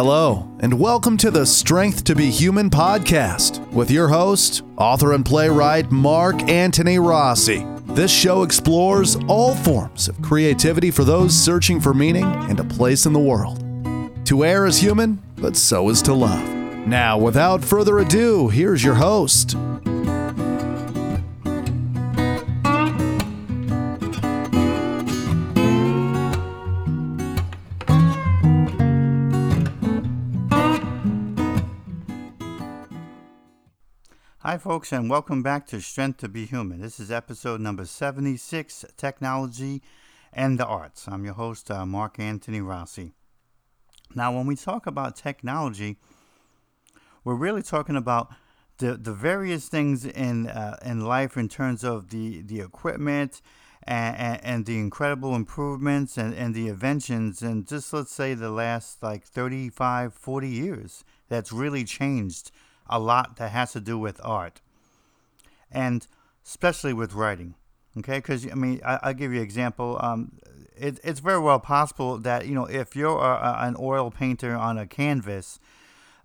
Hello, and welcome to the Strength to Be Human podcast with your host, author and playwright Mark Antony Rossi. This show explores all forms of creativity for those searching for meaning and a place in the world. To err is human, but so is to love. Now, without further ado, here's your host. Hi, folks, and welcome back to Strength to Be Human. This is episode number 76 Technology and the Arts. I'm your host, uh, Mark Antony Rossi. Now, when we talk about technology, we're really talking about the, the various things in, uh, in life in terms of the, the equipment and, and, and the incredible improvements and, and the inventions, and just let's say the last like 35, 40 years that's really changed a lot that has to do with art, and especially with writing. Okay, because I mean, I, will give you an example. Um, it, it's very well possible that you know if you're a, an oil painter on a canvas,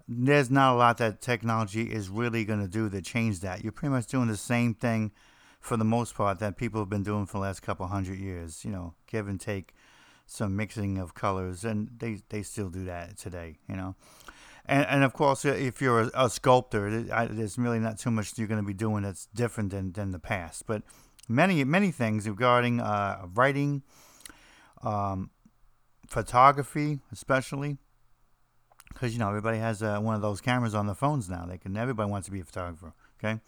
there's not a lot that technology is really going to do to change that. You're pretty much doing the same thing for the most part that people have been doing for the last couple hundred years. You know, give and take some mixing of colors, and they they still do that today. You know, and, and of course, if you're a, a sculptor, there's really not too much you're going to be doing that's different than, than the past. But many, many things regarding uh, writing, um, photography, especially, because you know everybody has uh, one of those cameras on their phones now. They can. Everybody wants to be a photographer. Okay.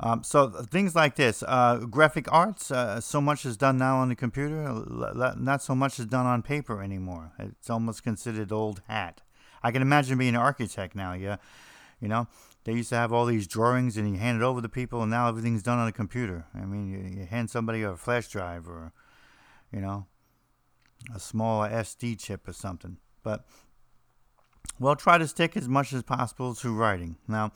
Um, so things like this, uh, graphic arts, uh, so much is done now on the computer. Not so much is done on paper anymore. It's almost considered old hat. I can imagine being an architect now. Yeah, you know, they used to have all these drawings and you hand it over to people, and now everything's done on a computer. I mean, you, you hand somebody a flash drive or, you know, a small SD chip or something. But well, try to stick as much as possible to writing. Now,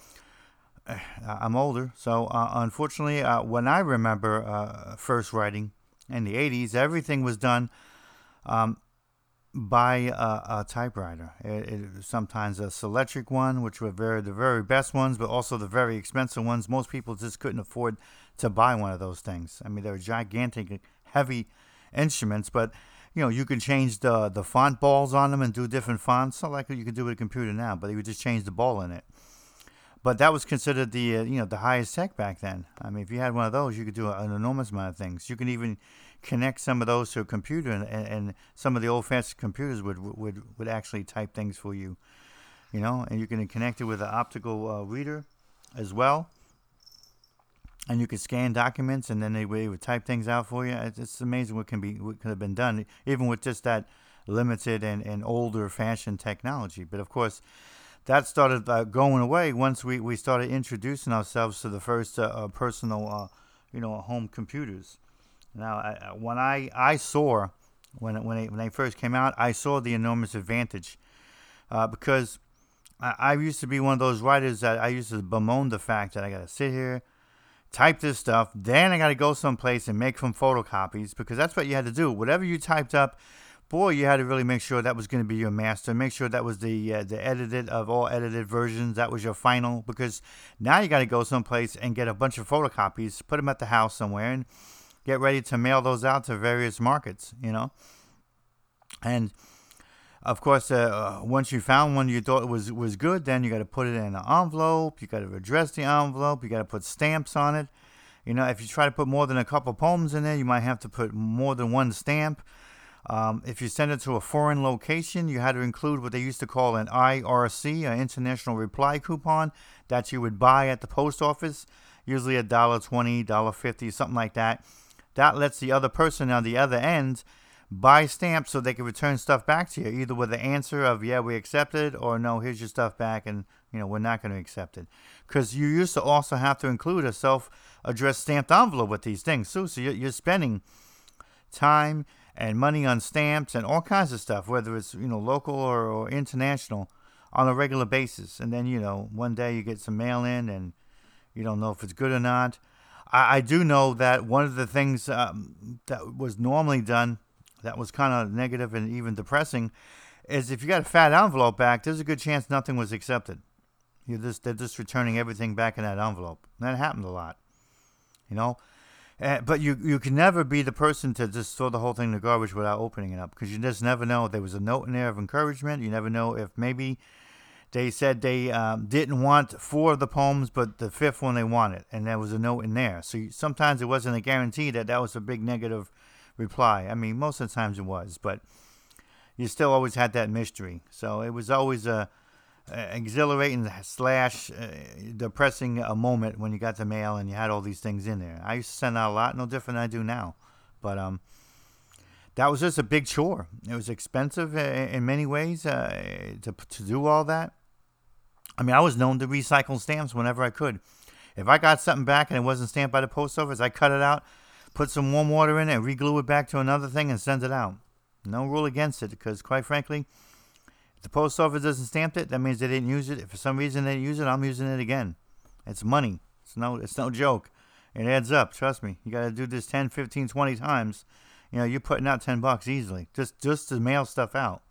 I'm older, so uh, unfortunately, uh, when I remember uh, first writing in the 80s, everything was done um, buy a, a typewriter. It, it, sometimes a Selectric one, which were very the very best ones, but also the very expensive ones. Most people just couldn't afford to buy one of those things. I mean, they're gigantic, heavy instruments, but you know, you can change the the font balls on them and do different fonts. Not like you could do with a computer now, but you would just change the ball in it. But that was considered the uh, you know the highest tech back then. I mean, if you had one of those, you could do an enormous amount of things. You can even connect some of those to a computer, and, and some of the old-fashioned computers would, would would actually type things for you, you know. And you can connect it with an optical uh, reader as well, and you could scan documents, and then they would, they would type things out for you. It's, it's, amazing what can be what could have been done, even with just that limited and, and older fashioned technology. But of course, that started uh, going away once we, we started introducing ourselves to the first uh, uh personal, uh, you know, home computers. Now, I, when I, I saw, when, when, they, when they first came out, I saw the enormous advantage uh, because I, I used to be one of those writers that I used to bemoan the fact that I got to sit here, type this stuff, then I got to go someplace and make some photocopies because that's what you had to do. Whatever you typed up, boy, you had to really make sure that was going to be your master. Make sure that was the uh, the edited of all edited versions. That was your final because now you got to go someplace and get a bunch of photocopies, put them at the house somewhere, and get ready to mail those out to various markets, you know. And of course, uh, uh once you found one you thought was was good, then you got to put it in an envelope. You got to address the envelope. You got to put stamps on it. You know, if you try to put more than a couple poems in there, you might have to put more than one stamp. Um, if you send it to a foreign location, you had to include what they used to call an IRC, an international reply coupon, that you would buy at the post office, usually a dollar twenty, dollar fifty, something like that. That lets the other person on the other end buy stamps so they can return stuff back to you, either with the answer of yeah we accepted" or no here's your stuff back and you know we're not going to accept it. Because you used to also have to include a self-addressed stamped envelope with these things too, so you're spending time and money on stamps and all kinds of stuff, whether it's you know local or, or international, on a regular basis. And then you know one day you get some mail in and you don't know if it's good or not. I, I do know that one of the things um, that was normally done that was kind of negative and even depressing is if you got a fat envelope back, there's a good chance nothing was accepted. You just they're just returning everything back in that envelope. That happened a lot, you know. Uh, but you you can never be the person to just throw the whole thing in the garbage without opening it up because you just never know. There was a note in there of encouragement. You never know if maybe they said they um, didn't want four of the poems, but the fifth one they wanted, and there was a note in there. So you, sometimes it wasn't a guarantee that that was a big negative reply. I mean, most of the times it was, but you still always had that mystery. So it was always a exhilarating slash uh, depressing a moment when you got the mail and you had all these things in there. I used to send out a lot, no different than I do now, but um, that was just a big chore. It was expensive uh, in many ways uh, to to do all that. I mean, I was known to recycle stamps whenever I could. If I got something back and it wasn't stamped by the post office, I cut it out, put some warm water in it, reglue it back to another thing, and send it out. No rule against it because, quite frankly, the post office doesn't stamp it, that means they didn't use it. If for some reason they didn't use it, I'm using it again. It's money. It's no, it's no joke. It adds up. Trust me. You got to do this 10, 15, 20 times. You know, you're putting out 10 bucks easily just just to mail stuff out.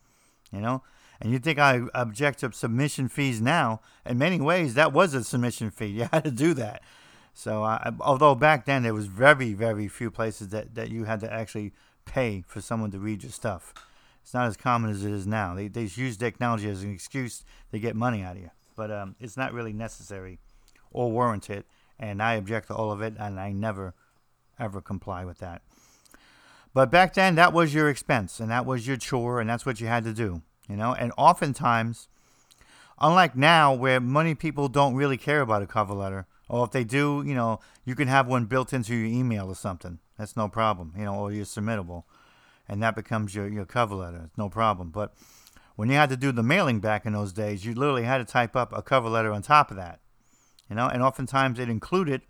You know, and you think I object to submission fees now? In many ways, that was a submission fee. You had to do that. So, although back then there was very, very few places that, that you had to actually pay for someone to read your stuff. It's not as common as it is now. They, they use technology as an excuse to get money out of you, but um, it's not really necessary or warranted. And I object to all of it, and I never, ever comply with that. But back then, that was your expense, and that was your chore, and that's what you had to do, you know. And oftentimes, unlike now, where many people don't really care about a cover letter, or if they do, you know, you can have one built into your email or something. That's no problem, you know, or your Submittable. And that becomes your, your cover letter. It's no problem. But when you had to do the mailing back in those days, you literally had to type up a cover letter on top of that. You know, and oftentimes it included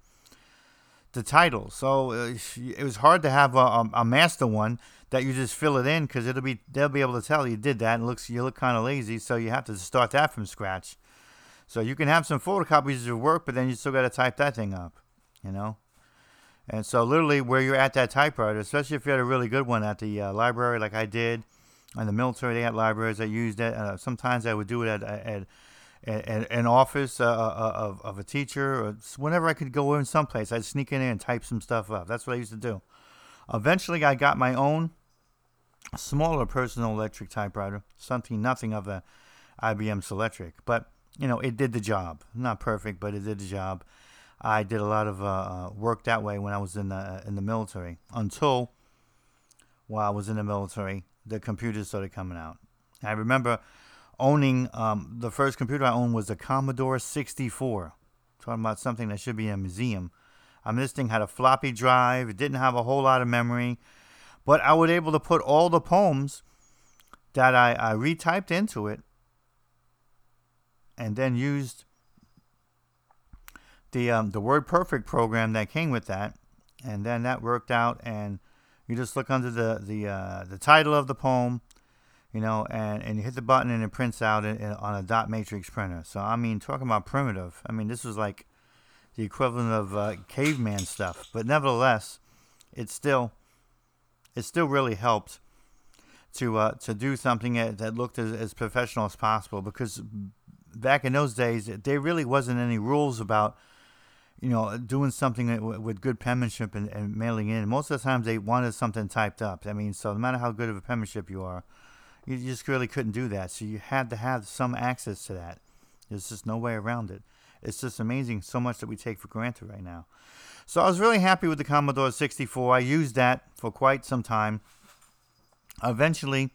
the title. So uh, it was hard to have a, a, master one that you just fill it in because it'll be they'll be able to tell you did that and looks you look kind of lazy. So you have to start that from scratch. So you can have some photocopies of your work, but then you still got to type that thing up. You know. And so, literally, where you're at that typewriter, especially if you had a really good one at the uh, library, like I did, in the military, they had libraries that used it. Uh, sometimes I would do it at, at, at, at an office uh, uh, of, of a teacher, or whenever I could go in someplace, I'd sneak in there and type some stuff up. That's what I used to do. Eventually, I got my own smaller personal electric typewriter, something nothing of the IBM Selectric, but you know, it did the job. Not perfect, but it did the job. I did a lot of uh, uh, work that way when I was in the in the military. Until while I was in the military, the computers started coming out. I remember owning um, the first computer I owned was the Commodore 64. Talking about something that should be in a museum. I mean, this thing had a floppy drive. It didn't have a whole lot of memory, but I was able to put all the poems that I, I retyped into it and then used the um, the WordPerfect program that came with that, and then that worked out. And you just look under the the uh, the title of the poem, you know, and, and you hit the button and it prints out in, in, on a dot matrix printer. So I mean, talking about primitive. I mean, this was like the equivalent of uh, caveman stuff, but nevertheless, it still it still really helped to uh, to do something that, that looked as, as professional as possible because back in those days there really wasn't any rules about you know, doing something with good penmanship and, and, mailing in. Most of the times they wanted something typed up. I mean, so no matter how good of a penmanship you are, you just really couldn't do that. So you had to have some access to that. There's just no way around it. It's just amazing so much that we take for granted right now. So I was really happy with the Commodore 64. I used that for quite some time. Eventually,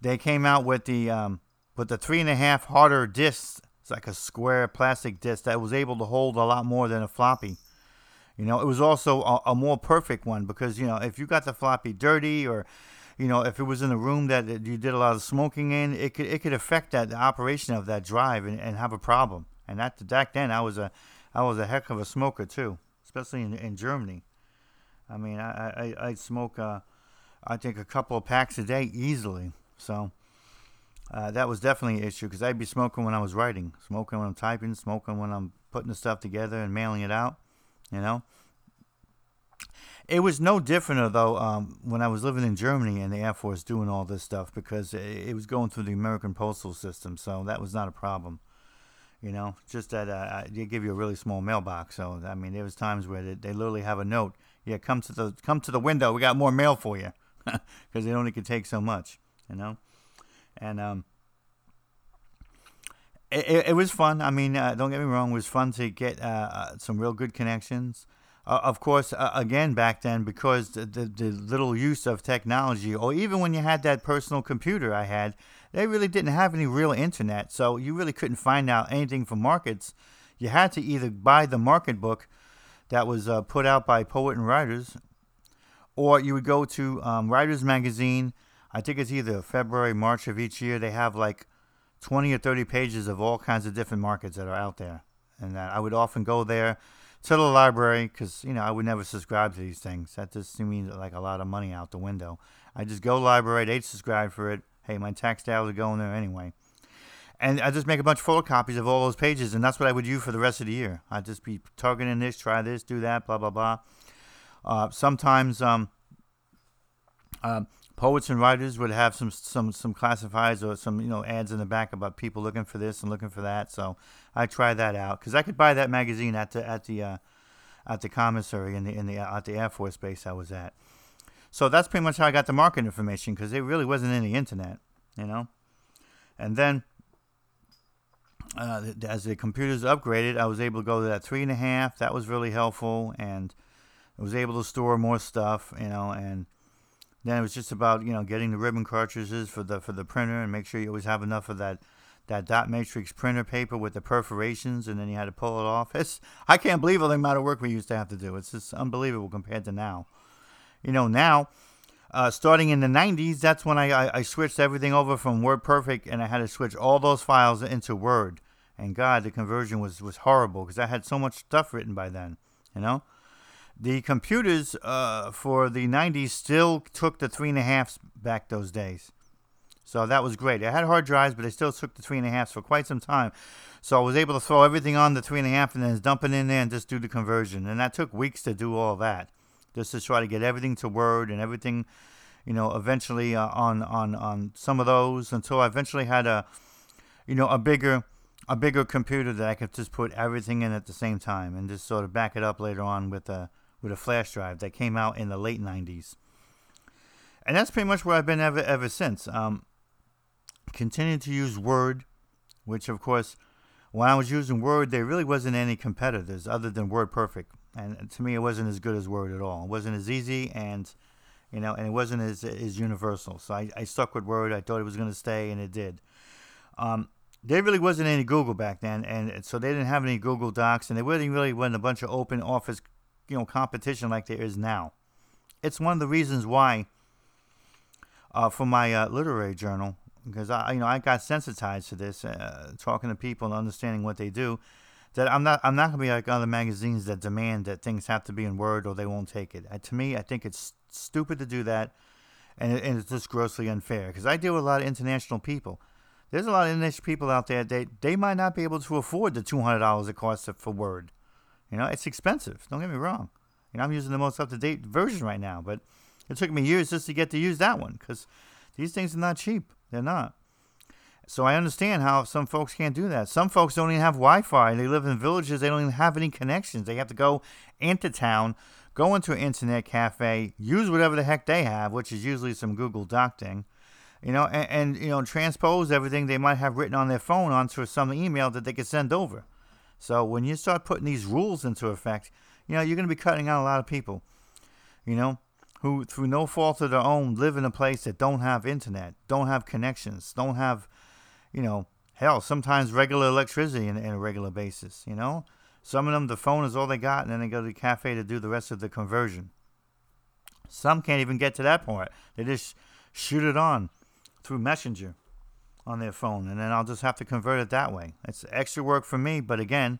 they came out with the um, with the three and a half harder discs it's like a square plastic disc that was able to hold a lot more than a floppy. You know, it was also a, a more perfect one because, you know, if you got the floppy dirty or, you know, if it was in a room that you did a lot of smoking in, it could it could affect that the operation of that drive and, and have a problem. And that back then, I was a I was a heck of a smoker too, especially in, in Germany. I mean, I I I'd smoke uh, I think a couple of packs a day easily. So uh, that was definitely an issue because I'd be smoking when I was writing, smoking when I'm typing, smoking when I'm putting the stuff together and mailing it out, you know. It was no different though um, when I was living in Germany and the Air Force doing all this stuff because it, it was going through the American postal system, so that was not a problem. You know, just that uh, they give you a really small mailbox. So I mean, there was times where they, they literally have a note. Yeah, come to the come to the window. We got more mail for you because they only could take so much. You know, and um, it, it was fun. I mean, uh, don't get me wrong. It was fun to get uh, uh some real good connections. Uh, of course, uh, again back then, because the, the, the little use of technology, or even when you had that personal computer I had, they really didn't have any real internet, so you really couldn't find out anything from markets. You had to either buy the market book that was uh, put out by Poet and Writers, or you would go to um, Writers Magazine. I think it's either February, March of each year. They have like 20 or 30 pages of all kinds of different markets that are out there. And that I would often go there to the library because, you know, I would never subscribe to these things. That just seems like a lot of money out the window. I just go library, they'd subscribe for it, Hey, my tax dollars are going there anyway. And I just make a bunch of photocopies of all those pages, and that's what I would do for the rest of the year. I'd just be targeting this, try this, do that, blah, blah, blah. Uh, sometimes um, uh, poets and writers would have some, some, some classifieds or some you know ads in the back about people looking for this and looking for that. So I tried that out because I could buy that magazine at the at the uh, at the commissary in the in the at the Air Force base I was at. So that's pretty much how I got the market information because there really wasn't any internet, you know. And then uh, as the computers upgraded, I was able to go to that three and a half. That was really helpful, and I was able to store more stuff, you know. And then it was just about you know getting the ribbon cartridges for the for the printer and make sure you always have enough of that that dot matrix printer paper with the perforations, and then you had to pull it off. It's I can't believe all the amount of work we used to have to do. It's just unbelievable compared to now you know, now, uh, starting in the 90s, that's when I, I, I, switched everything over from WordPerfect and I had to switch all those files into Word. And God, the conversion was, was horrible because I had so much stuff written by then, you know? The computers uh, for the 90s still took the three and a halfs back those days. So that was great. I had hard drives, but they still took the three and a halfs for quite some time. So I was able to throw everything on the three and a half and then dump it in there and just do the conversion. And that took weeks to do all that just to try to get everything to Word and everything, you know, eventually uh, on on on some of those until I eventually had a, you know, a bigger a bigger computer that I could just put everything in at the same time and just sort of back it up later on with a with a flash drive that came out in the late 90s. And that's pretty much where I've been ever ever since. Um, continued to use Word, which of course, when I was using Word, there really wasn't any competitors other than WordPerfect and to me, it wasn't as good as Word at all. It wasn't as easy, and you know, and it wasn't as as universal. So I, I stuck with Word. I thought it was going to stay, and it did. Um, there really wasn't any Google back then, and so they didn't have any Google Docs, and there really really wasn't a bunch of open office, you know, competition like there is now. It's one of the reasons why, uh, for my uh, literary journal, because I you know I got sensitized to this, uh, talking to people and understanding what they do that I'm not I'm not gonna be like other magazines that demand that things have to be in Word or they won't take it. To me, I think it's stupid to do that, and, it, and it's just grossly unfair. Because I deal with a lot of international people. There's a lot of international people out there. They they might not be able to afford the two hundred dollars it costs for Word. You know, it's expensive. Don't get me wrong. You know, I'm using the most up to date version right now, but it took me years just to get to use that one because these things are not cheap. They're not. So I understand how some folks can't do that. Some folks don't even have Wi-Fi. They live in villages. They don't even have any connections. They have to go into town, go into an internet cafe, use whatever the heck they have, which is usually some Google Doc thing, you know, and, and you know transpose everything they might have written on their phone onto some email that they could send over. So when you start putting these rules into effect, you know you're going to be cutting out a lot of people. You know, who through no fault of their own live in a place that don't have internet, don't have connections, don't have you know, hell, sometimes regular electricity in, in a regular basis, you know? Some of them, the phone is all they got, and then they go to the cafe to do the rest of the conversion. Some can't even get to that point. They just shoot it on through Messenger on their phone, and then I'll just have to convert it that way. It's extra work for me, but again,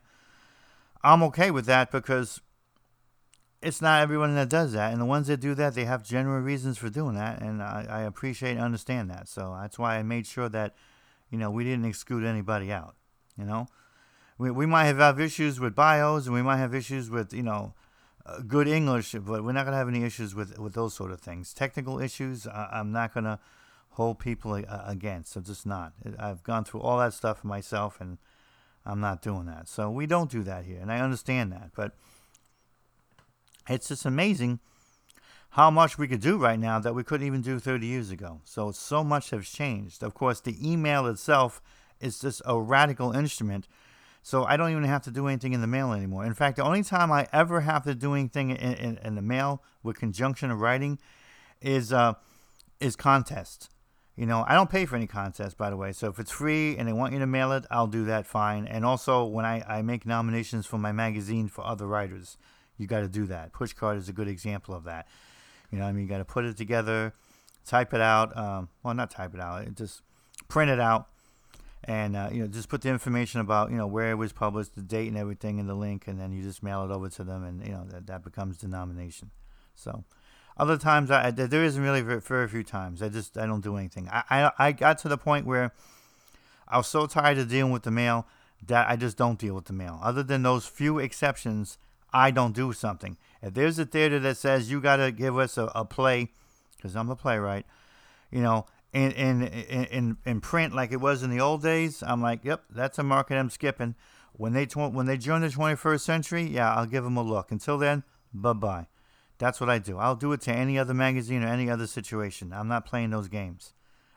I'm okay with that because it's not everyone that does that. And the ones that do that, they have genuine reasons for doing that, and I, I appreciate and understand that. So that's why I made sure that you know, we didn't exclude anybody out. You know, we, we might have, have issues with bios and we might have issues with, you know, uh, good English, but we're not to have any issues with, with those sort of things. Technical issues, I, I'm not to hold people against. I'm just not. I've gone through all that stuff myself, and I'm not doing that. So we don't do that here, and I understand that. But it's just amazing how much we could do right now that we couldn't even do 30 years ago. So so much has changed. Of course, the email itself is just a radical instrument. So I don't even have to do anything in the mail anymore. In fact, the only time I ever have to do anything in, in, in the mail with conjunction of writing is uh, is contests. You know, I don't pay for any contests, by the way. So if it's free and they want you to mail it, I'll do that fine. And also, when I, I make nominations for my magazine for other writers, you got to do that. Pushcart is a good example of that. You know, I mean, you got to put it together, type it out. Um, well, not type it out. It just print it out, and uh, you know, just put the information about you know where it was published, the date, and everything in the link, and then you just mail it over to them, and you know that that becomes the nomination. So. Other times, I, there isn't really very, very few times. I just I don't do anything. I, I I got to the point where I was so tired of dealing with the mail that I just don't deal with the mail. Other than those few exceptions, I don't do something. If there's a theater that says you got to give us a, a play, because I'm a playwright, you know, in, in in in print like it was in the old days, I'm like, yep, that's a market I'm skipping. When they tw- when they join the 21st century, yeah, I'll give them a look. Until then, bye bye. That's what I do. I'll do it to any other magazine or any other situation. I'm not playing those games.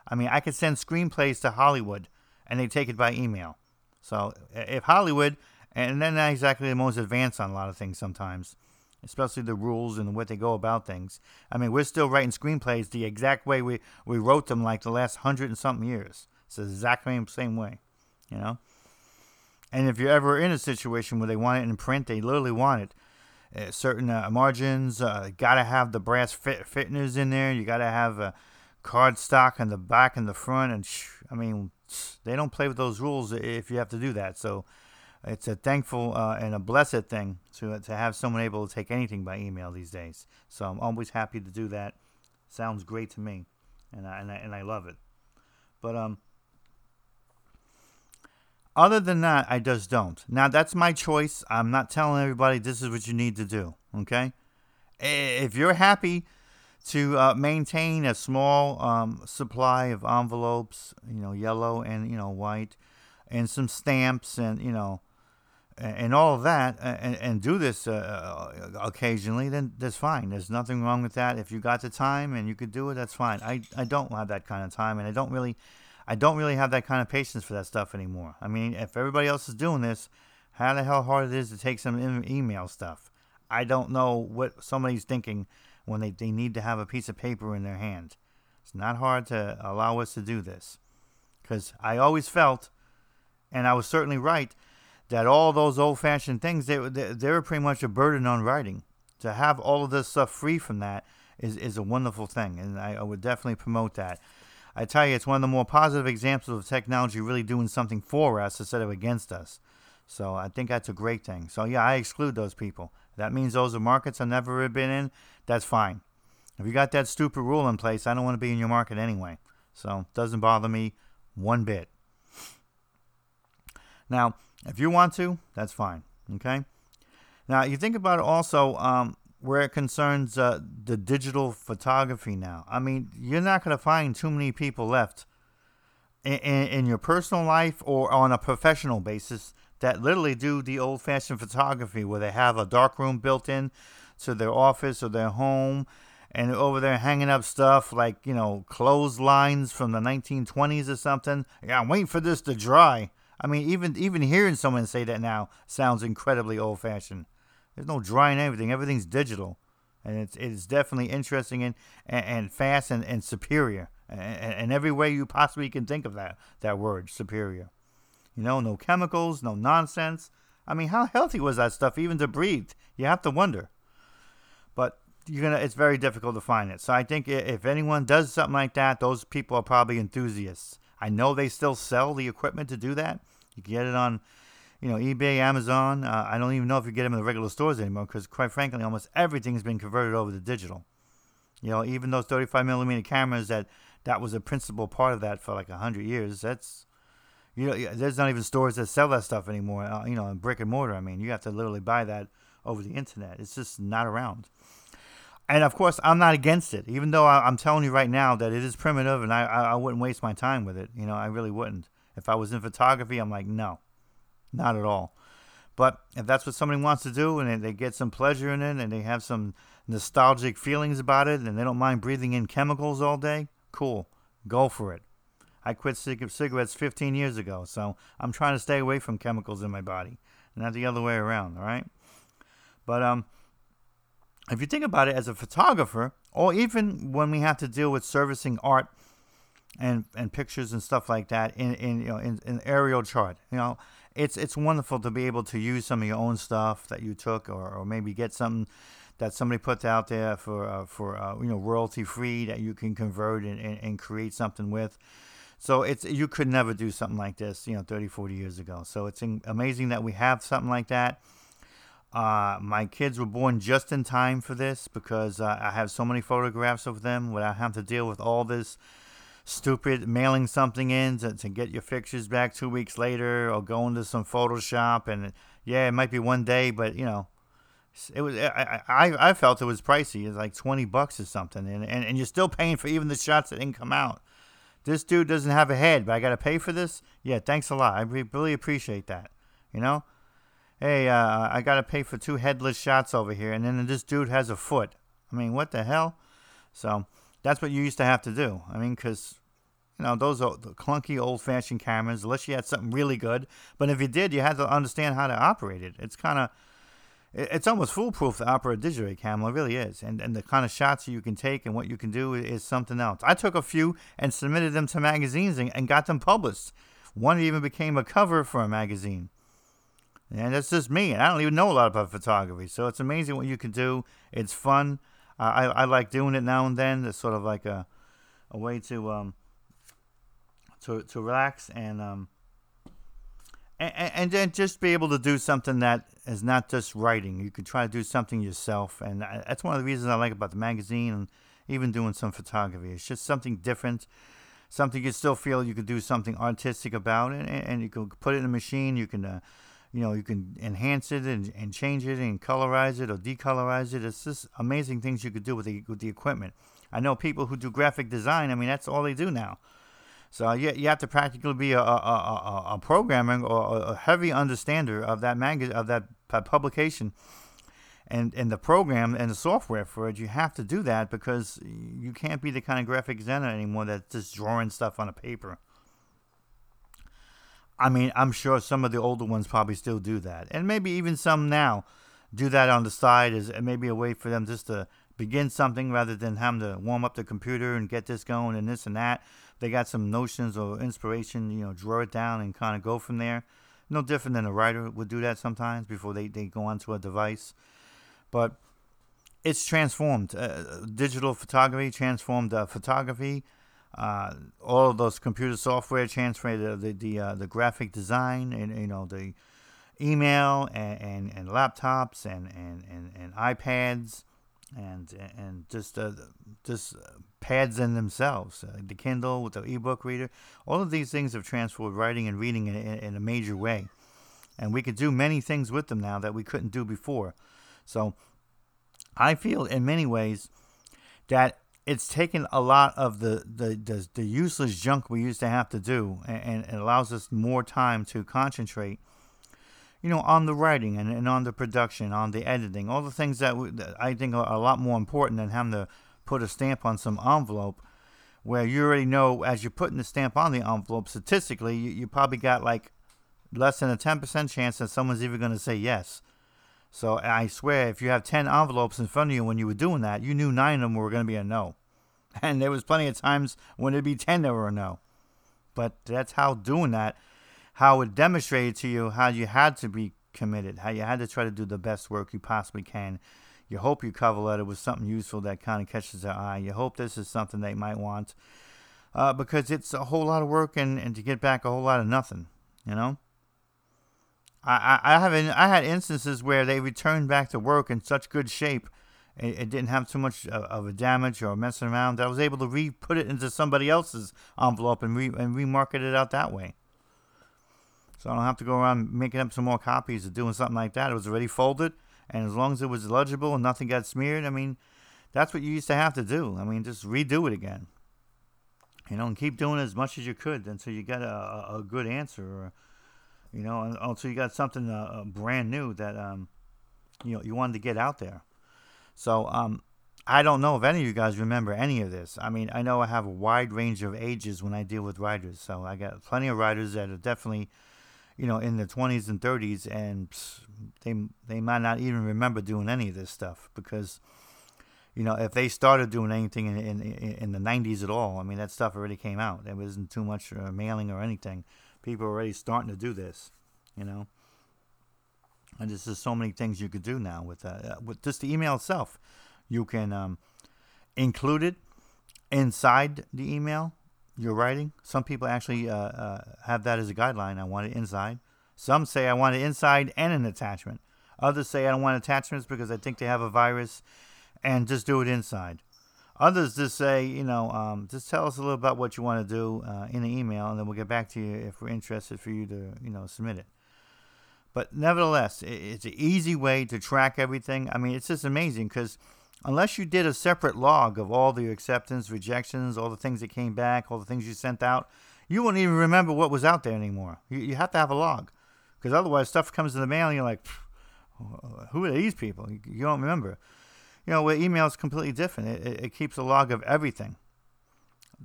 I mean, I could send screenplays to Hollywood and they take it by email. So if Hollywood and they're not exactly the most advanced on a lot of things sometimes, especially the rules and what they go about things. I mean, we're still writing screenplays the exact way we, we wrote them like the last hundred and something years. It's the same way, you know? And if you're ever in a situation where they want it in print, they literally want it. Uh, certain uh, margins, uh, gotta have the brass fit- fitness in there. You gotta have a card stock in the back and the front. And sh- I mean, they don't play with those rules if you have to do that. So it's a thankful uh, and a blessed thing to to have someone able to take anything by email these days. So I'm always happy to do that. Sounds great to me, and I, and I, and I love it. But um, other than that, I just don't. Now that's my choice. I'm not telling everybody this is what you need to do. Okay, if you're happy to uh, maintain a small um, supply of envelopes, you know, yellow and you know white, and some stamps and you know and all of that and, and do this uh, uh, occasionally, then that's fine. There's nothing wrong with that. If you got the time and you could do it, that's fine. I, I don't have that kind of time, and I don't really I don't really have that kind of patience for that stuff anymore. I mean, if everybody else is doing this, how the hell hard it is to take some email stuff. I don't know what somebody's thinking when they, they need to have a piece of paper in their hand. It's not hard to allow us to do this. Because I always felt, and I was certainly right, that all those old fashioned things they, they they were pretty much a burden on writing. To have all of this stuff free from that is is a wonderful thing, and I, I would definitely promote that. I tell you, it's one of the more positive examples of technology really doing something for us instead of against us. So I think that's a great thing. So yeah, I exclude those people. That means those are markets I've never been in. That's fine. If you got that stupid rule in place, I don't want to be in your market anyway. So it doesn't bother me one bit. Now, if you want to, that's fine. Okay. Now you think about it also um, where it concerns uh, the digital photography. Now, I mean, you're not going to find too many people left in, in, in your personal life or on a professional basis that literally do the old-fashioned photography where they have a dark room built in to their office or their home and over there hanging up stuff like you know clotheslines from the 1920s or something yeah i'm waiting for this to dry I mean, even even hearing someone say that now sounds incredibly old fashioned. There's no drying everything. Everything's digital, and it's it's definitely interesting and and, fast and, and superior, and, every way you possibly can think of that that word superior. You know, no chemicals, no nonsense. I mean, how healthy was that stuff even to breathe? You have to wonder. But you're gonna it's very difficult to find it. So I think if anyone does something like that, those people are probably enthusiasts. I know they still sell the equipment to do that. You get it on, you know, eBay, Amazon. Uh, I don't even know if you get them in the regular stores anymore because, quite frankly, almost everything has been converted over to digital. You know, even those 35 millimeter cameras that that was a principal part of that for like hundred years. That's you know, there's not even stores that sell that stuff anymore. Uh, you know, in brick and mortar. I mean, you have to literally buy that over the internet. It's just not around. And of course, I'm not against it, even though I, am telling you right now that it is primitive, and I, I, I wouldn't waste my time with it. You know, I really wouldn't. If I was in photography, I'm like, no, not at all. But if that's what somebody wants to do, and they, get some pleasure in it, and they have some nostalgic feelings about it, and they don't mind breathing in chemicals all day, cool, go for it. I quit cig- cigarettes 15 years ago, so I'm trying to stay away from chemicals in my body, not the other way around. All right, but um, if you think about it as a photographer, or even when we have to deal with servicing art and and pictures and stuff like that in in you know in, in aerial chart, you know, it's it's wonderful to be able to use some of your own stuff that you took, or, or maybe get something that somebody puts out there for uh, for uh, you know royalty free that you can convert and, and, and, create something with. So it's you could never do something like this, you know, 30, 40 years ago. So it's amazing that we have something like that. Uh, my kids were born just in time for this because uh, I have so many photographs of them without having to deal with all this stupid mailing something in to, to get your pictures back two weeks later or going to some Photoshop. And yeah, it might be one day, but you know, it was I, I, I felt it was pricey. It's like 20 bucks or something. And, and, and you're still paying for even the shots that didn't come out. This dude doesn't have a head, but I got to pay for this? Yeah, thanks a lot. I really appreciate that. You know? Hey, uh, I got to pay for two headless shots over here, and then this dude has a foot. I mean, what the hell? So that's what you used to have to do. I mean, because, you know, those are the clunky old fashioned cameras, unless you had something really good. But if you did, you had to understand how to operate it. It's kind of it's almost foolproof to operate a digital camera. It really is. And, and the kind of shots you can take and what you can do is something else. I took a few and submitted them to magazines and, and got them published. One even became a cover for a magazine. And that's just me. I don't even know a lot about photography. So it's amazing what you can do. It's fun. I, I like doing it now and then. It's sort of like a, a way to um, to, to relax and um, and, and then just be able to do something that is not just writing. You can try to do something yourself, and that's one of the reasons I like about the magazine and even doing some photography. It's just something different, something you still feel you could do something artistic about, and, and you can put it in a machine. You can, uh, you know, you can enhance it and, and change it and colorize it or decolorize it. It's just amazing things you could do with the with the equipment. I know people who do graphic design. I mean, that's all they do now. So uh, you, you have to practically be a, a, a, a programmer or a heavy understander of that mag- of that publication and, and the program and the software for it. You have to do that because you can't be the kind of graphic designer anymore that's just drawing stuff on a paper. I mean, I'm sure some of the older ones probably still do that, and maybe even some now do that on the side as maybe a way for them just to begin something rather than having to warm up the computer and get this going and this and that they got some notions or inspiration, you know, draw it down and kind of go from there. No different than a writer would do that sometimes before they, they go onto a device. But it's transformed. Uh, digital photography transformed uh, photography. Uh, all of those computer software transferred the the the, uh, the graphic design and you know the email and, and, and laptops and, and, and, and iPads and and just uh, just pads in themselves. Uh, the Kindle with the ebook reader, all of these things have transformed writing and reading in, in, in, a major way, and we could do many things with them now that we couldn't do before. So, I feel in many ways that it's taken a lot of the the, the, the useless junk we used to have to do, and, and it allows us more time to concentrate you know, on the writing and, and on the production, on the editing, all the things that, we, that I think are a lot more important than having to put a stamp on some envelope where you already know as you're putting the stamp on the envelope, statistically, you, you probably got like less than a 10% chance that someone's even going to say yes. So I swear, if you have 10 envelopes in front of you when you were doing that, you knew nine of them were going to be a no. And there was plenty of times when it'd be 10 that were a no. But that's how doing that how it demonstrated to you how you had to be committed, how you had to try to do the best work you possibly can. You hope your cover letter was something useful that kind of catches their eye. You hope this is something they might want uh, because it's a whole lot of work and, and to get back a whole lot of nothing, you know? I, I, have I had instances where they returned back to work in such good shape it, it didn't have too much of, of, a damage or messing around that I was able to re put it into somebody else's envelope and re and remarket it out that way. So I don't have to go around making up some more copies or doing something like that. It was already folded, And as long as it was legible and nothing got smeared, I mean, that's what you used to have to do. I mean, just redo it again. You know, and keep doing as much as you could until you get a, a good answer, or, you know, until you got something uh, uh, brand new that um, you know you wanted to get out there. So um, I don't know if any of you guys remember any of this. I mean, I know I have a wide range of ages when I deal with writers, so I got plenty of writers that are definitely, you know, in their 20s and 30s, and they they might not even remember doing any of this stuff because you know, if they started doing anything in, in, in the 90s at all, I mean, that stuff already came out. There wasn't too much uh, mailing or anything. People are already starting to do this, you know. And there's just so many things you could do now with uh, uh, with just the email itself. You can um, include it inside the email you're writing. Some people actually uh, uh, have that as a guideline. I want it inside. Some say I want it inside and an attachment. Others say I don't want attachments because I think they have a virus and just do it inside. Others just say, you know, um, just tell us a little about what you want to do uh, in the email, and then we'll get back to you if we're interested for you to, you know, submit it. But nevertheless, it's an easy way to track everything. I mean, it's just amazing because unless you did a separate log of all the acceptance, rejections, all the things that came back, all the things you sent out, you won't even remember what was out there anymore. You, you have to have a log because otherwise stuff comes in the mail and you're like, who are these people? You, you don't remember. You know, where email is completely different. It, it, keeps a log of everything,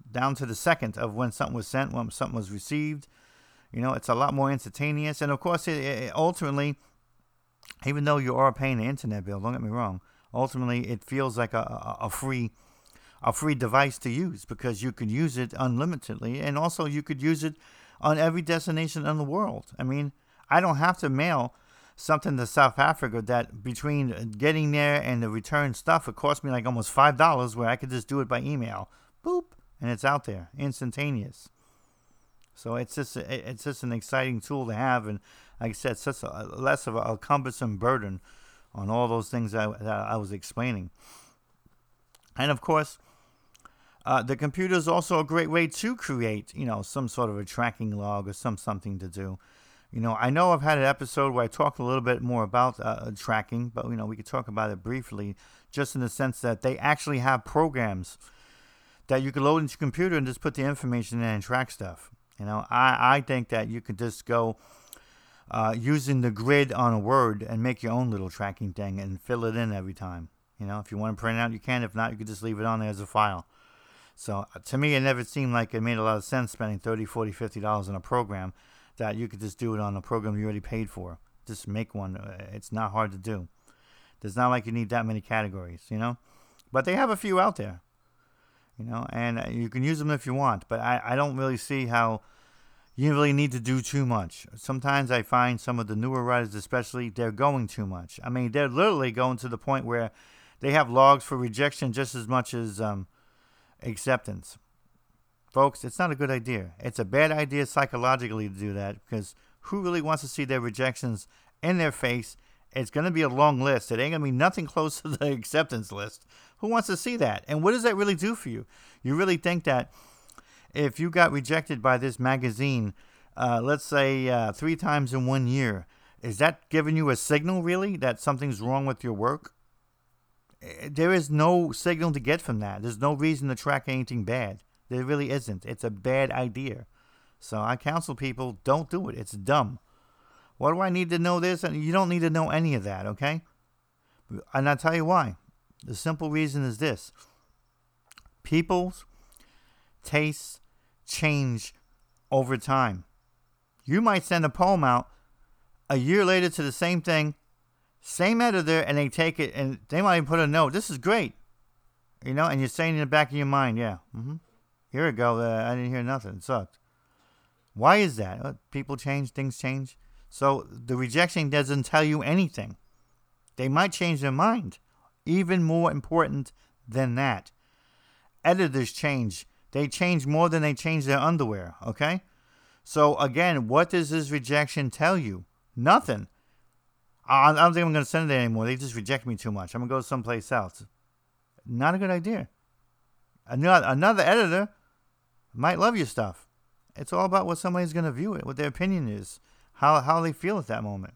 down to the second of when something was sent, when something was received. You know, it's a lot more instantaneous, and of course, it, it ultimately, even though you are paying the internet bill, don't get me wrong. Ultimately, it feels like a, a, a free a free device to use because you could use it unlimitedly and also you could use it on every destination in the world. I mean, I don't have to mail something to South Africa that between getting there and the return stuff, it cost me like almost five dollars. Where I could just do it by email, boop, and it's out there, instantaneous. So it's just it's just an exciting tool to have, and like I said, such a less of a, a cumbersome burden on all those things I, that I was explaining. And of course, uh, the computer is also a great way to create, you know, some sort of a tracking log or some something to do. You know, I know I've had an episode where I talked a little bit more about uh, tracking, but you know, we could talk about it briefly, just in the sense that they actually have programs that you can load into your computer and just put the information in and track stuff. You know, I, I think that you could just go uh, using the grid on a Word and make your own little tracking thing and fill it in every time. You know, if you want to print it out, you can. If not, you could just leave it on there as a file. So uh, to me, it never seemed like it made a lot of sense spending 30 40 $50 on a program that you could just do it on a program you already paid for. Just make one. Uh, it's not hard to do. It's not like you need that many categories, you know. But they have a few out there, you know, and uh, you can use them if you want. But I, I don't really see how you really need to do too much. Sometimes I find some of the newer writers, especially, they're going too much. I mean, they're literally going to the point where they have logs for rejection just as much as um, acceptance. Folks, it's not a good idea. It's a bad idea psychologically to do that because who really wants to see their rejections in their face? It's going to be a long list. It ain't going to be nothing close to the acceptance list. Who wants to see that? And what does that really do for you? You really think that if you got rejected by this magazine, uh, let's say uh, three times in one year, is that giving you a signal really that something's wrong with your work? Eh, there is no signal to get from that. There's no reason to track anything bad. There really isn't. It's a bad idea. So I counsel people don't do it. It's dumb. What do I need to know this? And you don't need to know any of that, okay? And I'll tell you why. The simple reason is this people's tastes change over time. You might send a poem out a year later to the same thing, same editor, and they take it and they might even put a note. This is great. You know, and you're saying in the back of your mind, yeah, mm-hmm. Here we go. Uh, I didn't hear nothing. It sucked. Why is that? People change, things change. So the rejection doesn't tell you anything. They might change their mind. Even more important than that, editors change. They change more than they change their underwear, okay? So again, what does this rejection tell you? Nothing. I don't think I'm going to send it anymore. They just reject me too much. I'm going to go someplace else. Not a good idea. Another, another editor might love your stuff. It's all about what somebody's going to view it, what their opinion is, how, how they feel at that moment.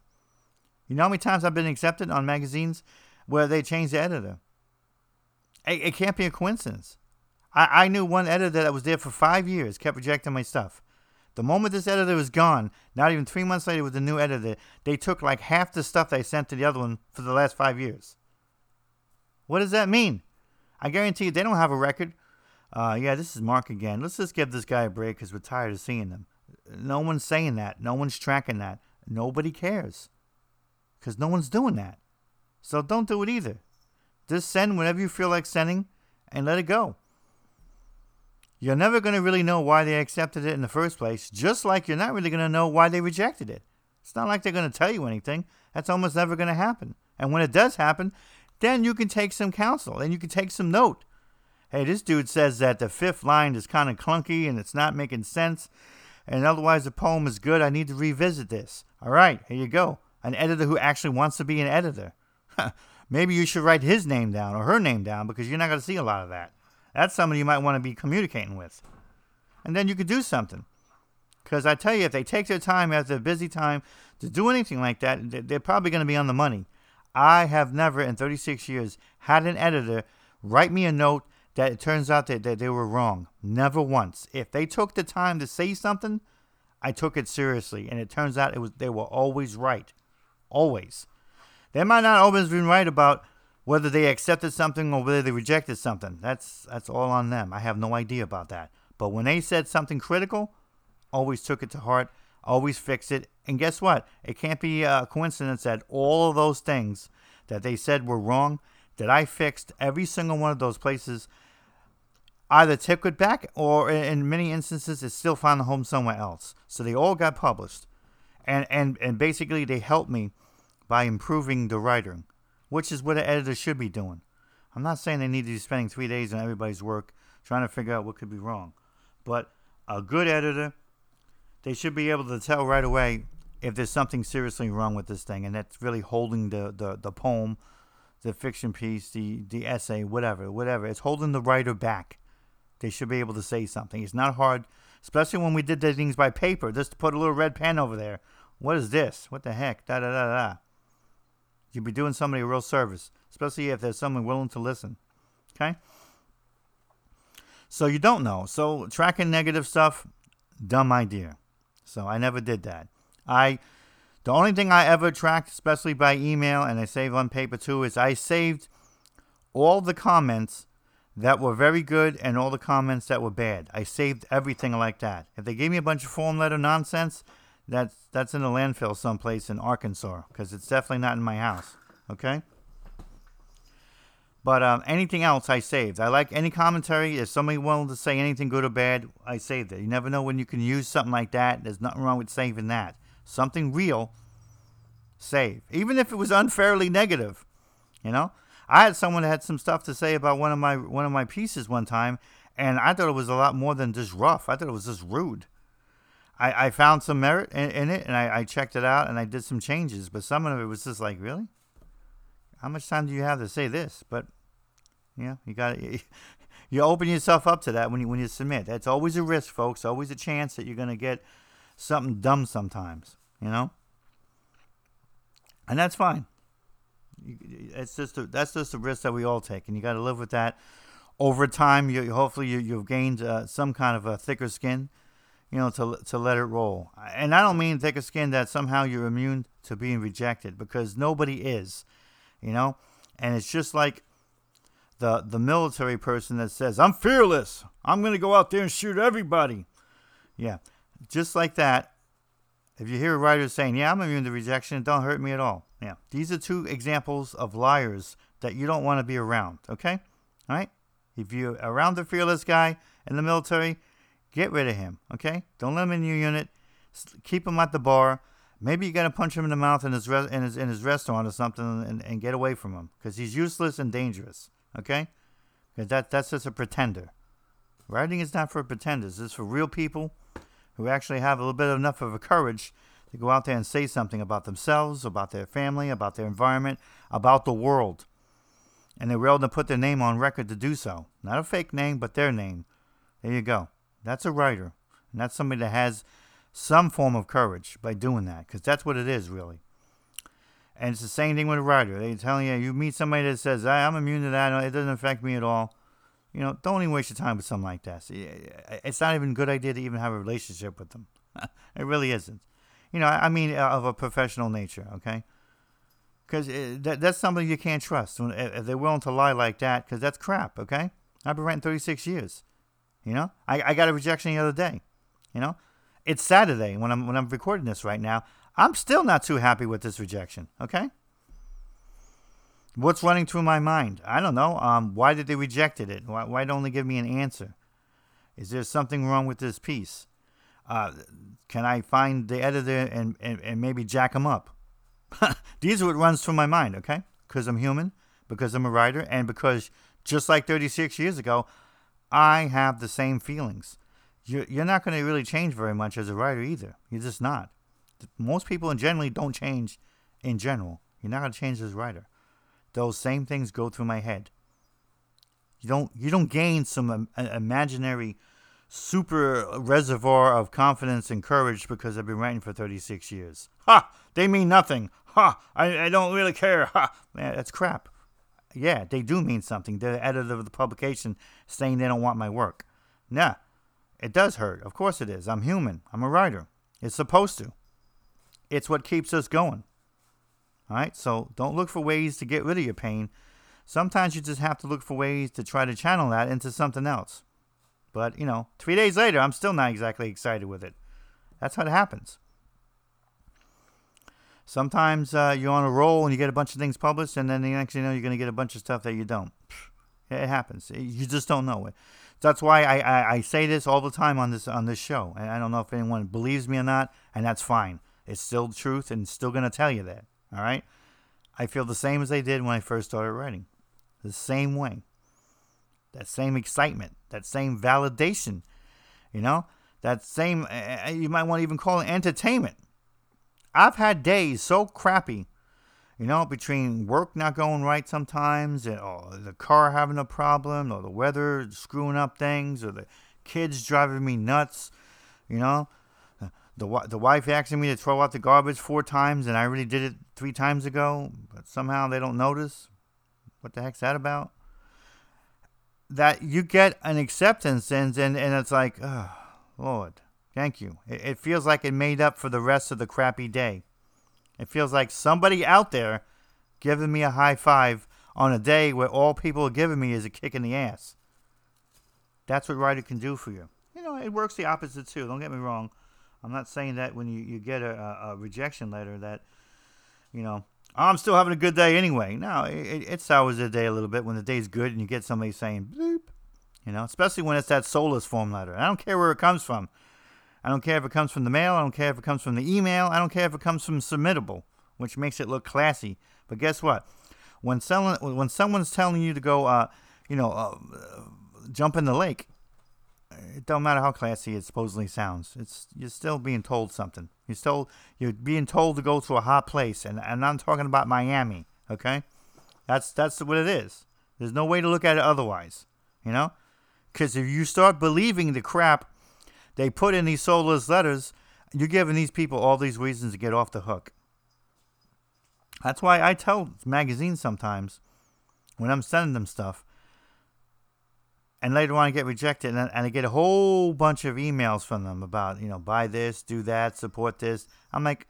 You know how many times I've been accepted on magazines where they changed the editor? It, it can't be a coincidence. I, I knew one editor that was there for five years, kept rejecting my stuff. The moment this editor was gone, not even three months later with the new editor, they took like half the stuff they sent to the other one for the last five years. What does that mean? I guarantee you they don't have a record. Uh, yeah, this is Mark again. Let's just give this guy a break because we're tired of seeing him. No one's saying that. No one's tracking that. Nobody cares because no one's doing that. So don't do it either. Just send whenever you feel like sending and let it go. You're never going to really know why they accepted it in the first place, just like you're not really going to know why they rejected it. It's not like they're going to tell you anything. That's almost never going to happen. And when it does happen, then you can take some counsel and you can take some note. Hey, this dude says that the fifth line is kind of clunky and it's not making sense, and otherwise the poem is good. I need to revisit this. All right, here you go. An editor who actually wants to be an editor. Maybe you should write his name down or her name down because you're not going to see a lot of that. That's somebody you might want to be communicating with. And then you could do something. Because I tell you, if they take their time after a busy time to do anything like that, they're probably going to be on the money. I have never in 36 years had an editor write me a note that it turns out that, that they were wrong. Never once. If they took the time to say something, I took it seriously, and it turns out it was they were always right. Always. They might not always been right about whether they accepted something or whether they rejected something. That's that's all on them. I have no idea about that. But when they said something critical, always took it to heart, always fixed it. And guess what? It can't be a coincidence that all of those things that they said were wrong, that I fixed every single one of those places either it back or in many instances it still found a home somewhere else. So they all got published. And and and basically they helped me by improving the writing, which is what an editor should be doing. I'm not saying they need to be spending three days on everybody's work trying to figure out what could be wrong. But a good editor, they should be able to tell right away if there's something seriously wrong with this thing, and that's really holding the, the, the poem, the fiction piece, the, the essay, whatever, whatever. It's holding the writer back they should be able to say something. It's not hard, especially when we did the things by paper. Just to put a little red pen over there. What is this? What the heck? Da da da da. You'd be doing somebody a real service, especially if there's someone willing to listen. Okay? So you don't know. So tracking negative stuff, dumb idea. So I never did that. I the only thing I ever tracked, especially by email, and I save on paper too, is I saved all the comments that were very good and all the comments that were bad. I saved everything like that. If they gave me a bunch of form letter nonsense, that's that's in a landfill someplace in Arkansas because it's definitely not in my house. Okay. But um, anything else, I saved. I like any commentary. If somebody wanted to say anything good or bad, I saved it. You never know when you can use something like that. There's nothing wrong with saving that. Something real, save. Even if it was unfairly negative, you know. I had someone that had some stuff to say about one of my one of my pieces one time, and I thought it was a lot more than just rough. I thought it was just rude. I, I found some merit in, in it, and I, I checked it out, and I did some changes. But some of it was just like, really, how much time do you have to say this? But yeah, you got you open yourself up to that when you when you submit. That's always a risk, folks. Always a chance that you're gonna get something dumb sometimes. You know, and that's fine it's just a, that's just a risk that we all take, and you got to live with that. Over time, you hopefully you, you've gained uh, some kind of a thicker skin, you know, to to let it roll. And I don't mean thicker skin that somehow you're immune to being rejected, because nobody is, you know. And it's just like the the military person that says, "I'm fearless. I'm going to go out there and shoot everybody." Yeah, just like that. If you hear a writer saying, "Yeah, I'm immune to rejection. It don't hurt me at all," Yeah. These are two examples of liars that you don't want to be around, okay? All right? If you're around the fearless guy in the military, get rid of him, okay? Don't let him in your unit. Keep him at the bar. Maybe you got to punch him in the mouth in his, in his, in his restaurant or something and, and get away from him because he's useless and dangerous, okay? Because that, that's just a pretender. Writing is not for pretenders. It's for real people who actually have a little bit enough of a courage to go out there and say something about themselves, about their family, about their environment, about the world. And they were able to put their name on record to do so. Not a fake name, but their name. There you go. That's a writer. And that's somebody that has some form of courage by doing that, because that's what it is, really. And it's the same thing with a writer. They tell you, you meet somebody that says, I'm immune to that, it doesn't affect me at all. You know, don't even waste your time with something like that. It's not even a good idea to even have a relationship with them. it really isn't. You know, I mean, uh, of a professional nature, okay? Because uh, that, that's something you can't trust. If they're willing to lie like that, because that's crap, okay? I've been writing 36 years. You know, I, I got a rejection the other day. You know, it's Saturday when I'm when I'm recording this right now. I'm still not too happy with this rejection. Okay. What's running through my mind? I don't know. Um, why did they reject it? Why, why don't they give me an answer? Is there something wrong with this piece? Uh, can I find the editor and, and, and maybe jack him up? These are what runs through my mind, okay? Because I'm human, because I'm a writer, and because just like 36 years ago, I have the same feelings. You're, you're not going to really change very much as a writer either. You're just not. Most people in generally don't change in general. You're not going to change as a writer those same things go through my head. You don't you don't gain some um, imaginary super reservoir of confidence and courage because I've been writing for 36 years. Ha! They mean nothing. Ha! I, I don't really care. Ha! Man, that's crap. Yeah, they do mean something. They're the editor of the publication saying they don't want my work. Nah, it does hurt. Of course it is. I'm human. I'm a writer. It's supposed to. It's what keeps us going. All right, so don't look for ways to get rid of your pain. Sometimes you just have to look for ways to try to channel that into something else. But, you know, three days later, I'm still not exactly excited with it. That's how it happens. Sometimes uh, you're on a roll and you get a bunch of things published, and then the next you know, you're going to get a bunch of stuff that you don't. It happens. You just don't know it. That's why I, I, I, say this all the time on this on this show. And I don't know if anyone believes me or not, and that's fine. It's still truth, and still going to tell you that. All right? I feel the same as I did when I first started writing. The same way. That same excitement, that same validation, you know? That same, uh, you might want to even call it entertainment. I've had days so crappy, you know, between work not going right sometimes, or the car having a problem, or the weather screwing up things, or the kids driving me nuts, you know? the the wife asking me to throw out the garbage four times, and I really did it three times ago, but somehow they don't notice. What the heck's that about? That you get an acceptance, and and, and it's like, oh, Lord, thank you. It, it feels like it made up for the rest of the crappy day. It feels like somebody out there giving me a high five on a day where all people are giving me is a kick in the ass. That's what writer can do for you. You know, it works the opposite too. Don't get me wrong. I'm not saying that when you, you get a, a rejection letter that, you know, I'm still having a good day anyway. No, it, it sours the day a little bit when the day's good and you get somebody saying bloop, you know, especially when it's that soulless form letter. I don't care where it comes from. I don't care if it comes from the mail. I don't care if it comes from the email. I don't care if it comes from submittable, which makes it look classy. But guess what? When someone when someone's telling you to go, uh, you know, uh, jump in the lake, it don't matter how classy it supposedly sounds. It's you're still being told something. You're still you're being told to go to a hot place, and, and I'm talking about Miami. Okay, that's that's what it is. There's no way to look at it otherwise. You know, because if you start believing the crap they put in these soulless letters, you're giving these people all these reasons to get off the hook. That's why I tell magazines sometimes when I'm sending them stuff and later on I get rejected, and, and I get a whole bunch of emails from them about, you know, buy this, do that, support this. I'm like,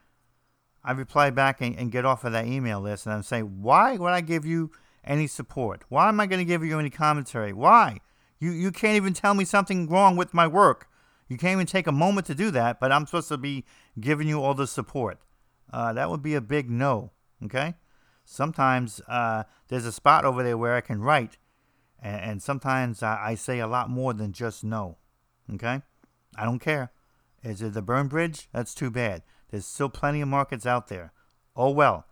I reply back and, and get off of that email list, and I'm saying, why would I give you any support? Why am I going to give you any commentary? Why? You you can't even tell me something wrong with my work. You can't even take a moment to do that, but I'm supposed to be giving you all the support. Uh, that would be a big no. Okay. Sometimes uh, there's a spot over there where I can write and, and sometimes I, I, say a lot more than just no. Okay? I don't care. Is it the burn bridge? That's too bad. There's still plenty of markets out there. Oh well.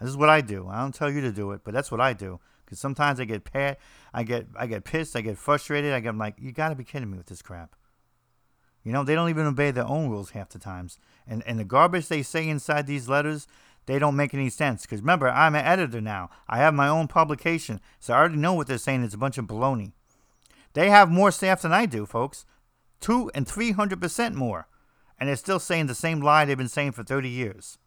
This is what I do. I don't tell you to do it, but that's what I do. Because sometimes I get pat, I get I get pissed, I get frustrated. I get I'm like, you got to be kidding me with this crap. You know, they don't even obey their own rules half the times. And and the garbage they say inside these letters, they don't make any sense. Because remember, I'm an editor now. I have my own publication, so I already know what they're saying. It's a bunch of baloney. They have more staff than I do, folks. Two and three hundred percent more, and they're still saying the same lie they've been saying for thirty years.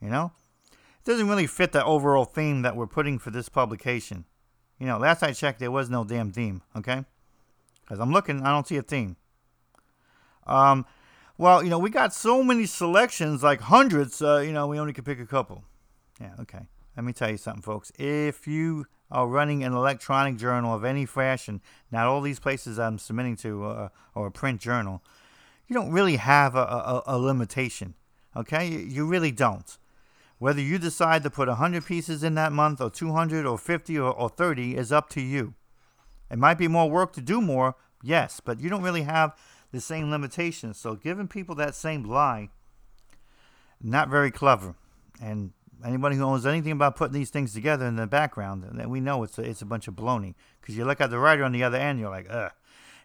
You know, it doesn't really fit the overall theme that we're putting for this publication. You know, last I checked, there was no damn theme. Okay, because I'm looking, I don't see a theme. Um, well, you know, we got so many selections, like hundreds. Uh, you know, we only could pick a couple. Yeah, okay. Let me tell you something, folks. If you are running an electronic journal of any fashion, not all these places I'm submitting to, uh, or a print journal, you don't really have a, a, a limitation. Okay, you, you really don't. Whether you decide to put 100 pieces in that month, or 200, or 50, or, or 30 is up to you. It might be more work to do more, yes, but you don't really have the same limitations. So giving people that same lie, not very clever. And anybody who knows anything about putting these things together in the background, then we know it's a, it's a bunch of baloney. Because you look at the writer on the other end, you're like, ugh.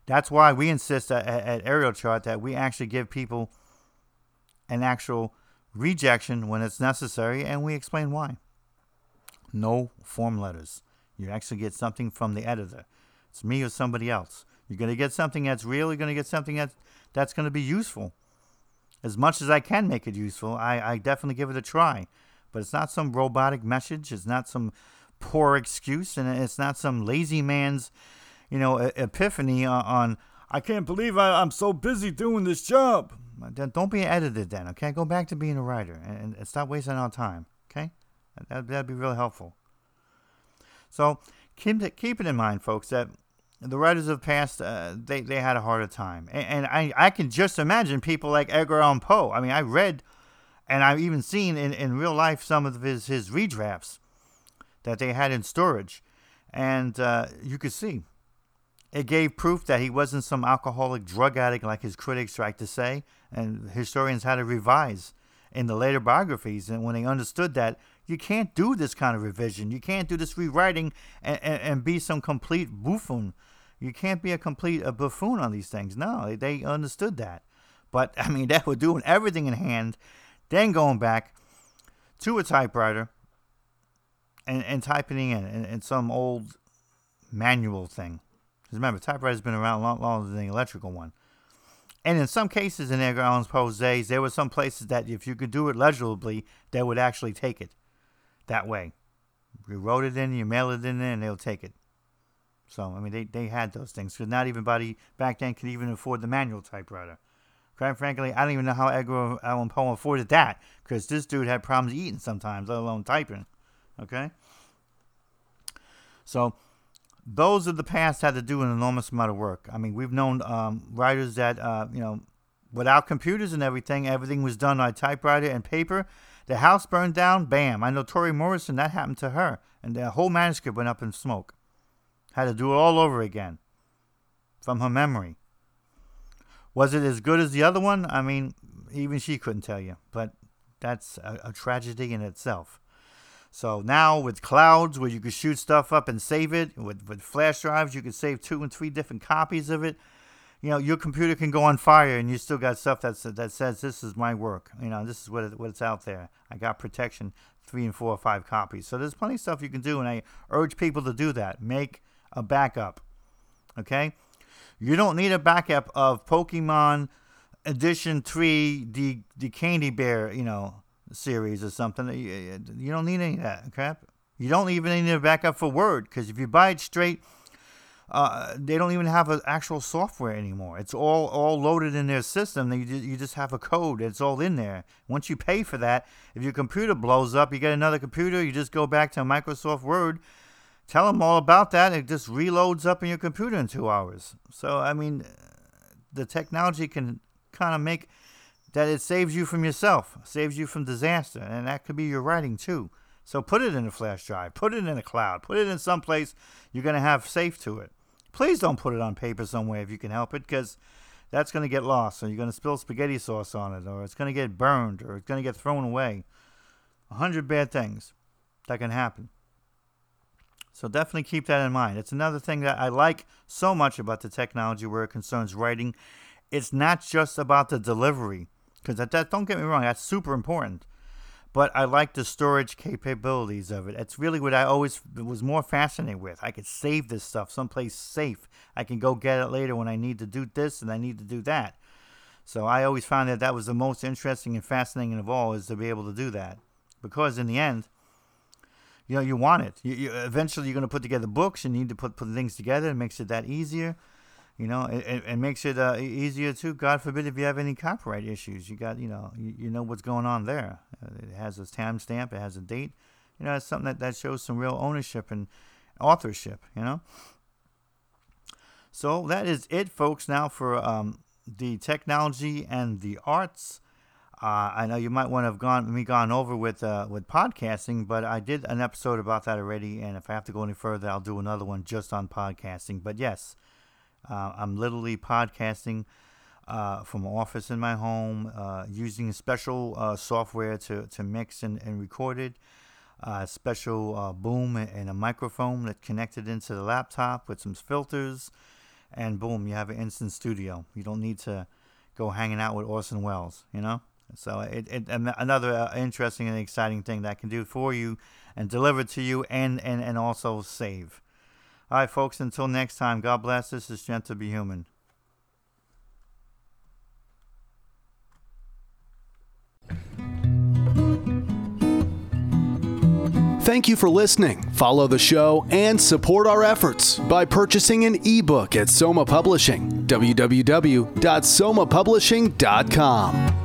That's why we insist at, at Aerial Chart that we actually give people an actual rejection when it's necessary, and we explain why. No form letters. You actually get something from the editor. It's me or somebody else. You're going to get something that's real. You're going to get something that's, that's going to be useful. As much as I can make it useful, I, I definitely give it a try. But it's not some robotic message. It's not some poor excuse. And it's not some lazy man's, you know, epiphany on, on I can't believe I, I'm so busy doing this job. Don't be an editor then, okay? Go back to being a writer and, and stop wasting our time, okay? That, that'd be really helpful. So keep, keep it in mind, folks, that the writers of the past, uh, they, they had a harder time. And, and, I, I can just imagine people like Edgar Allan Poe. I mean, I read and I've even seen in, in real life some of his, his redrafts that they had in storage. And uh, you could see it gave proof that he wasn't some alcoholic drug addict like his critics like to say. And historians had to revise in the later biographies. And when they understood that you can't do this kind of revision, you can't do this rewriting and, and, and be some complete buffoon you can't be a complete a buffoon on these things. No, they, they understood that. But I mean, they were doing everything in hand, then going back to a typewriter and, and typing in, in, in some old manual thing. Because remember, typewriter's been around a lot longer than the electrical one. And in some cases in Edgar Allan Poe's days, there were some places that if you could do it legibly, they would actually take it that way. You wrote it in, you mail it in and they'll take it. So, I mean, they, they had those things. Because not everybody back then could even afford the manual typewriter. Quite frankly, I don't even know how Edgar Allan Poe afforded that. Because this dude had problems eating sometimes, let alone typing. Okay? So, those of the past had to do an enormous amount of work. I mean, we've known um, writers that, uh, you know, without computers and everything, everything was done on typewriter and paper. The house burned down, bam. I know Toni Morrison, that happened to her. And the whole manuscript went up in smoke. Had to do it all over again from her memory. Was it as good as the other one? I mean, even she couldn't tell you, but that's a, a tragedy in itself. So now with clouds where you can shoot stuff up and save it, with, with flash drives, you can save two and three different copies of it. You know, your computer can go on fire and you still got stuff that's, that says this is my work. You know, this is what, it, what's out there. I got protection, three and four or five copies. So there's plenty of stuff you can do, and I urge people to do that. Make a backup. Okay? You don't need a backup of Pokemon Edition 3, the, the Candy Bear, you know, series or something. You don't need any of that crap. You don't even need a backup for Word because if you buy it straight, uh, they don't even have an actual software anymore. It's all all loaded in their system. You you just have a code. It's all in there. Once you pay for that, if your computer blows up, you get another computer. You just go back to Microsoft Word tell them all about that. It just reloads up in your computer in two hours. So, I mean, the technology can kind of make that it saves you from yourself, saves you from disaster, and that could be your writing too. So put it in a flash drive, put it in a cloud, put it in some place you're going to have safe to it. Please don't put it on paper somewhere if you can help it, because that's going to get lost, or you're going to spill spaghetti sauce on it, or it's going to get burned, or it's going to get thrown away. A hundred bad things that can happen. So definitely keep that in mind. It's another thing that I like so much about the technology where it concerns writing. It's not just about the delivery, because that, that don't get me wrong, that's super important. But I like the storage capabilities of it. It's really what I always was more fascinated with. I could save this stuff someplace safe. I can go get it later when I need to do this and I need to do that. So I always found that that was the most interesting and fascinating of all is to be able to do that. Because in the end, you know you want it. You, you, eventually, you're going to put together books. You need to put put things together. It makes it that easier. You know, it, it makes it uh, easier too. God forbid if you have any copyright issues, you got you know you, you know what's going on there. Uh, it has a timestamp. It has a date. You know, it's something that, that shows some real ownership and authorship. You know. So that is it, folks. Now for um, the technology and the arts. Uh, I know you might want to have gone me gone over with uh, with podcasting, but I did an episode about that already. And if I have to go any further, I'll do another one just on podcasting. But yes, uh, I'm literally podcasting uh, from an office in my home, uh, using special uh, software to, to mix and, and record it. Special boom and a microphone that connected into the laptop with some filters, and boom, you have an instant studio. You don't need to go hanging out with Orson Welles, you know. So it, it another uh, interesting and exciting thing that can do for you and deliver to you and, and, and also save. All right, folks, until next time, God bless. This is to Be Human. Thank you for listening. Follow the show and support our efforts by purchasing an ebook at Soma Publishing, www.somapublishing.com.